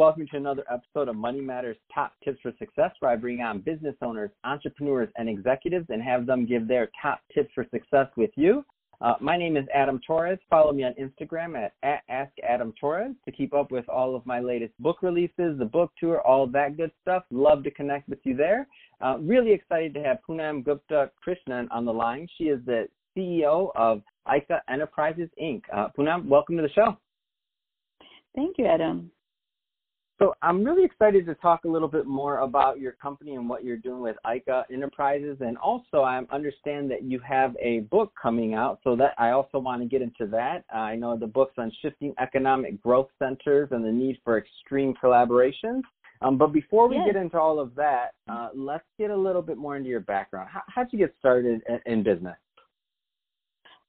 welcome to another episode of Money Matters Top Tips for Success, where I bring on business owners, entrepreneurs, and executives and have them give their top tips for success with you. Uh, my name is Adam Torres. Follow me on Instagram at, at AskAdamTorres to keep up with all of my latest book releases, the book tour, all that good stuff. Love to connect with you there. Uh, really excited to have Poonam Gupta Krishnan on the line. She is the CEO of IYKA Enterprises Inc. Uh, Poonam, welcome to the show. Thank you, Adam. So I'm really excited to talk a little bit more about your company and what you're doing with IYKA Enterprises, and also I understand that you have a book coming out. So that I also want to get into that. I know the book's on shifting economic growth centers and the need for extreme collaboration. Um, but before we yes. get into all of that, uh, let's get a little bit more into your background. How, how'd you get started in, in business?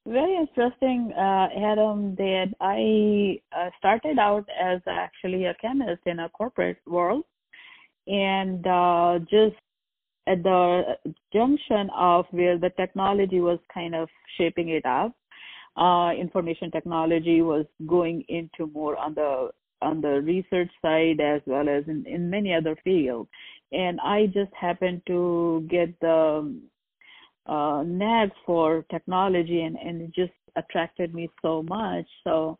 Very interesting, uh, Adam. That I uh, started out as actually a chemist in a corporate world, and uh, just at the junction of where the technology was kind of shaping it up, uh, information technology was going into more on the on the research side as well as in, in many other fields. And I just happened to get the uh, knack for technology and, and it just attracted me so much. So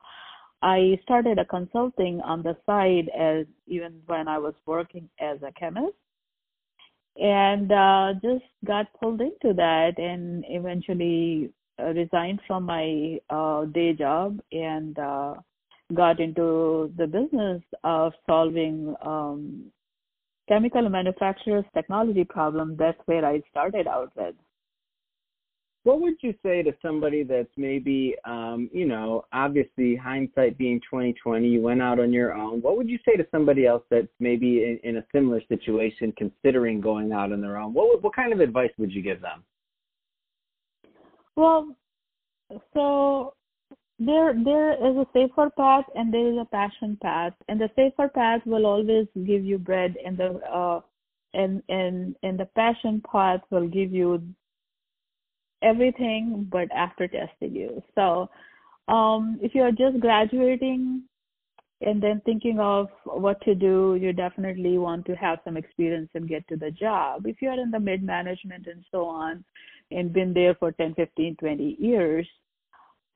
I started a consulting on the side as even when I was working as a chemist and uh, just got pulled into that and eventually uh, resigned from my uh, day job and uh, got into the business of solving um, chemical manufacturers technology problem. That's where I started out with what would you say to somebody that's maybe um, you know obviously hindsight being 2020 you went out on your own what would you say to somebody else that's maybe in, in a similar situation considering going out on their own? What what kind of advice would you give them? Well so there there is a safer path and there is a passion path and the safer path will always give you bread and the uh and and and the passion path will give you everything but after testing you. So um, if you're just graduating and then thinking of what to do, you definitely want to have some experience and get to the job. If you're in the mid management and so on and been there for 10, 15, 20 years,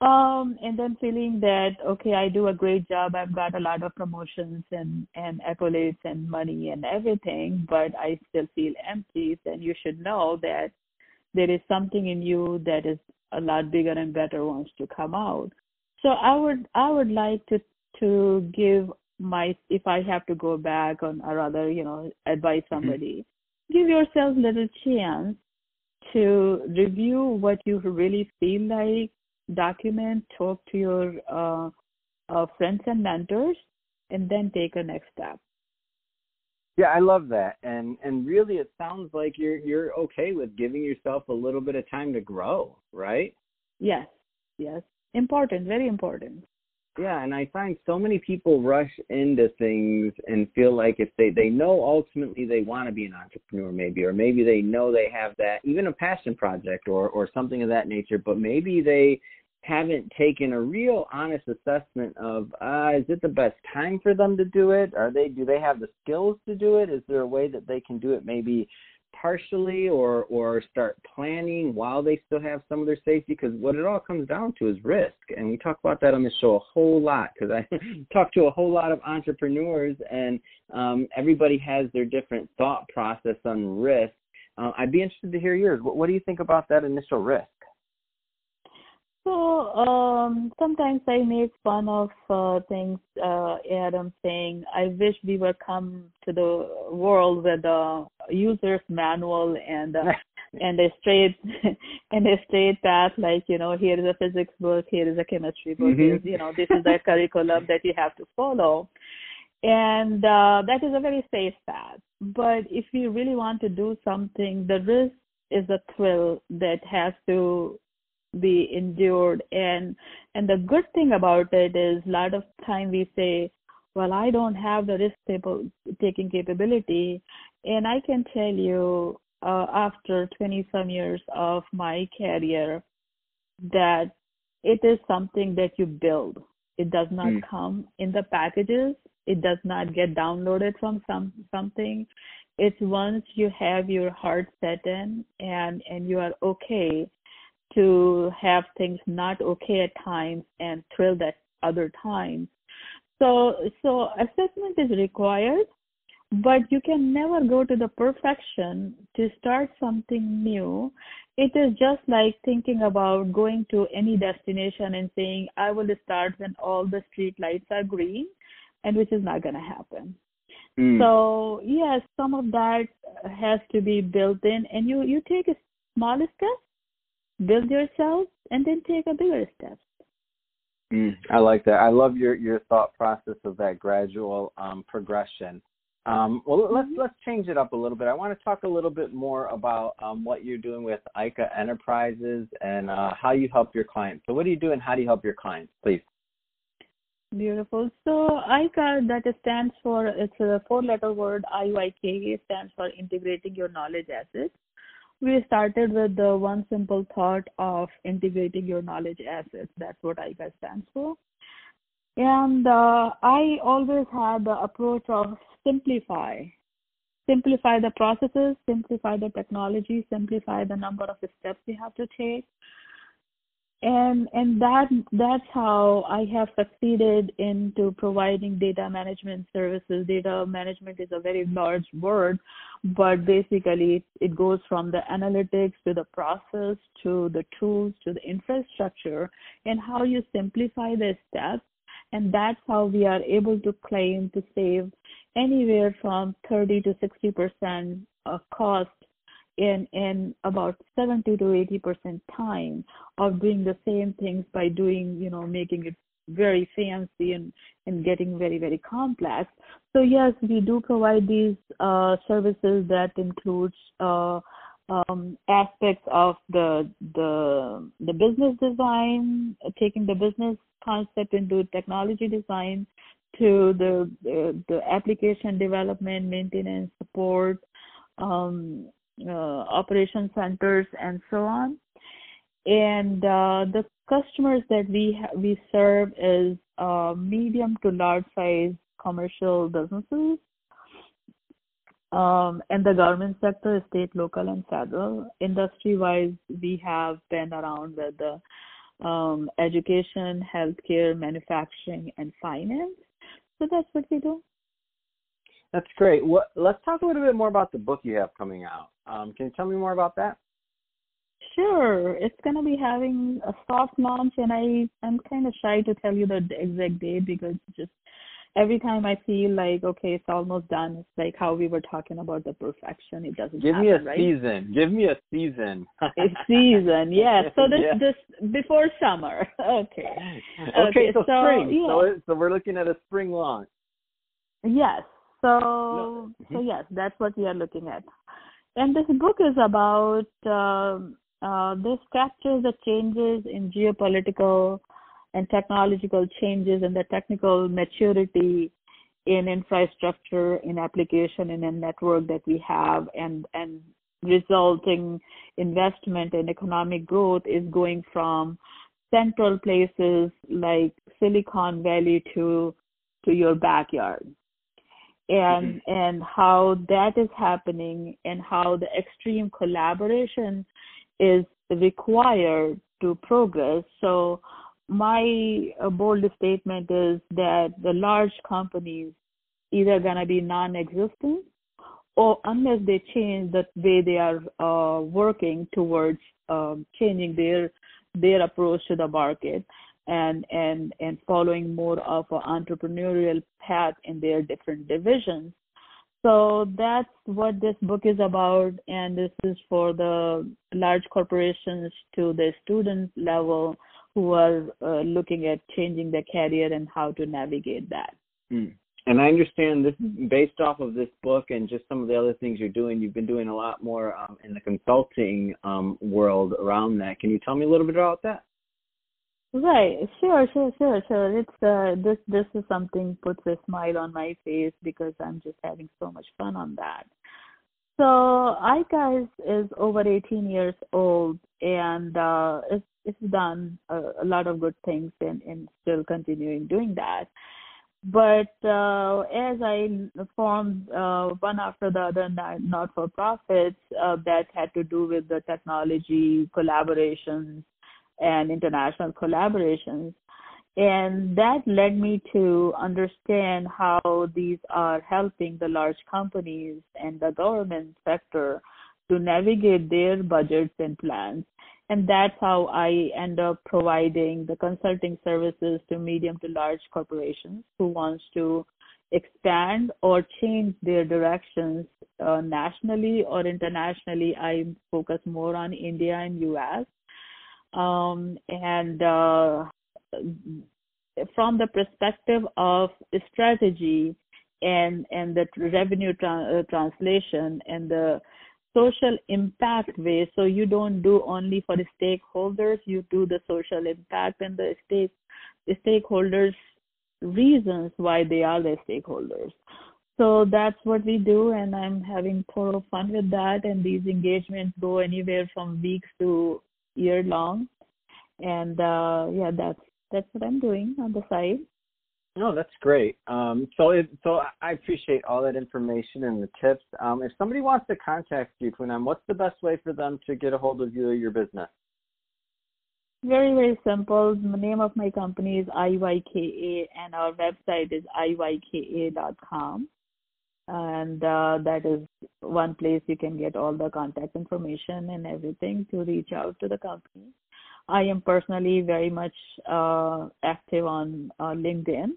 um, and then feeling that okay, I do a great job. I've got a lot of promotions and and accolades and money and everything, but I still feel empty. Then you should know that there is something in you that is a lot bigger and better wants to come out so i would i would like to to give my if i have to go back on or rather you know advise mm-hmm. somebody mm-hmm. give yourself a little chance to review what you really feel like document talk to your uh, uh, friends and mentors and then take a next step yeah, I love that. And and really it sounds like you're you're okay with giving yourself a little bit of time to grow, right? Yes. Yes. Important, very important. Yeah, and I find so many people rush into things and feel like if they they know ultimately they want to be an entrepreneur maybe or maybe they know they have that even a passion project or or something of that nature, but maybe they haven't taken a real honest assessment of uh, is it the best time for them to do it? Are they do they have the skills to do it? Is there a way that they can do it maybe partially or or start planning while they still have some of their safety? Because what it all comes down to is risk, and we talk about that on the show a whole lot. Because I talk to a whole lot of entrepreneurs, and um, everybody has their different thought process on risk. Uh, I'd be interested to hear yours. What, what do you think about that initial risk? So um, sometimes I make fun of uh, things. Uh, Adam saying, "I wish we were come to the world with a user's manual and uh, and a straight and a straight path. Like you know, here is a physics book, here is a chemistry book. Mm-hmm. you know, this is the curriculum that you have to follow, and uh, that is a very safe path. But if you really want to do something, the risk is a thrill that has to be endured. And and the good thing about it is a lot of time we say well i don't have the risk taking capability. And i can tell you uh, after 20 some years of my career that it is something that you build. It does not mm. come in the packages. It does not get downloaded from some something. It's once you have your heart set in and and you are okay to have things not okay at times and thrilled at other times. So so assessment is required but you can never go to the perfection to start something new. It is just like thinking about going to any destination and saying i will start when all the street lights are green and which is not going to happen. Mm. so yes some of that has to be built in and you you take a small step build yourself and then take a bigger step mm, i like that i love your your thought process of that gradual um, progression um, well, let's mm-hmm. let's change it up a little bit. I want to talk a little bit more about um, what you're doing with IYKA Enterprises and uh, how you help your clients. So, what do you do and how do you help your clients, please? Beautiful. So, IYKA that stands for it's a four-letter word. IYK stands for integrating your knowledge assets. We started with the one simple thought of integrating your knowledge assets. That's what IYKA stands for. And uh, I always had the approach of simplify. Simplify the processes, simplify the technology, simplify the number of steps you have to take. And and that that's how I have succeeded into providing data management services. Data management is a very large word, but basically it goes from the analytics to the process to the tools to the infrastructure and how you simplify the steps and that's how we are able to claim to save anywhere from 30 to 60 percent of cost in in about 70 to 80 percent time of doing the same things by doing you know making it very fancy and and getting very very complex. So yes we do provide these uh, services that includes uh, um, aspects of the the the business design, taking the business concept into technology design, to the the, the application development, maintenance, support, um, uh, operation centers, and so on. And uh, the customers that we ha- we serve is uh, medium to large size commercial businesses um, and the government sector, state, local, and federal. Industry-wise, we have been around with the um, education, healthcare, manufacturing, and finance. So that's what we do. That's great. What, let's talk a little bit more about the book you have coming out. Um, can you tell me more about that? Sure. It's going to be having a soft launch, and I I'm kind of shy to tell you the exact date because just every time I feel like okay, it's almost done. It's like how we were talking about the perfection. It doesn't. Give happen, me a right? season. Give me a season. a season, yeah. So this yeah. this before summer. Okay. Okay, okay so, so, spring. Yeah. So so we're looking at a spring launch. Yes. So so mm-hmm. yes, that's what we are looking at. And this book is about uh, uh, this captures the changes in geopolitical and technological changes and the technical maturity in infrastructure, in application, in a network that we have, and and resulting investment and economic growth is going from central places like Silicon Valley to to your backyard. And mm-hmm. and how that is happening and how the extreme collaboration is required to progress. So my uh, bold statement is that the large companies either going to be non-existent or unless they change the way they are uh, working towards um, changing their their approach to the market and and and following more of an entrepreneurial path in their different divisions so that's what this book is about and this is for the large corporations to the student level who are uh, looking at changing their career and how to navigate that. Mm. And I understand this based off of this book and just some of the other things you're doing. You've been doing a lot more um, in the consulting um, world around that. Can you tell me a little bit about that? Right, sure, sure, sure, sure. It's uh, this this is something puts a smile on my face because I'm just having so much fun on that. So IYKA is over 18 years old and uh, it's it's done a, a lot of good things and, and still continuing doing that. but uh, as I formed uh, one after the other not for profits uh, that had to do with the technology collaborations and international collaborations, and that led me to understand how these are helping the large companies and the government sector to navigate their budgets and plans. And that's how I end up providing the consulting services to medium to large corporations who wants to expand or change their directions uh, nationally or internationally. I focus more on India and US. Um, and uh, from the perspective of strategy and and the revenue tra- uh, translation and the social impact way so you don't do only for the stakeholders you do the social impact and the stake stakeholders reasons why they are the stakeholders. So that's what we do and i'm having total fun with that and these engagements go anywhere from weeks to year long and uh yeah that's that's what I'm doing on the side. No, that's great. Um, so, it, so I appreciate all that information and the tips. Um, if somebody wants to contact you, Poonam, what's the best way for them to get a hold of you or your business? Very, very simple. The name of my company is IYKA, and our website is iyka.com. And uh, that is one place you can get all the contact information and everything to reach out to the company. I am personally very much uh, active on uh, LinkedIn.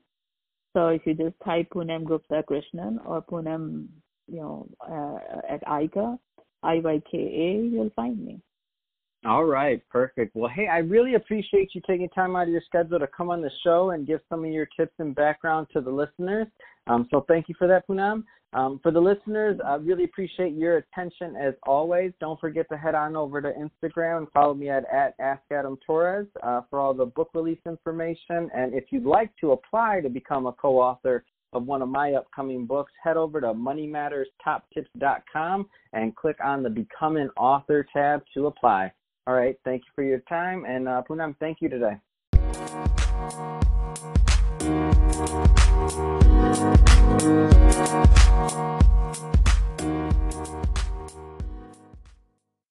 So if you just type Poonam Gupta Krishnan or Poonam, you know, uh, at ICA, IYKA, you'll find me. All right, perfect. Well, hey, I really appreciate you taking time out of your schedule to come on the show and give some of your tips and background to the listeners. Um, so thank you for that, Poonam. Um, for the listeners, I really appreciate your attention as always. Don't forget to head on over to Instagram and follow me at, at Ask Adam Torres uh, for all the book release information. And if you'd like to apply to become a co-author of one of my upcoming books, head over to moneymatterstoptips.com and click on the Become an Author tab to apply. All right, thank you for your time. And uh, Poonam, thank you today. Thank you.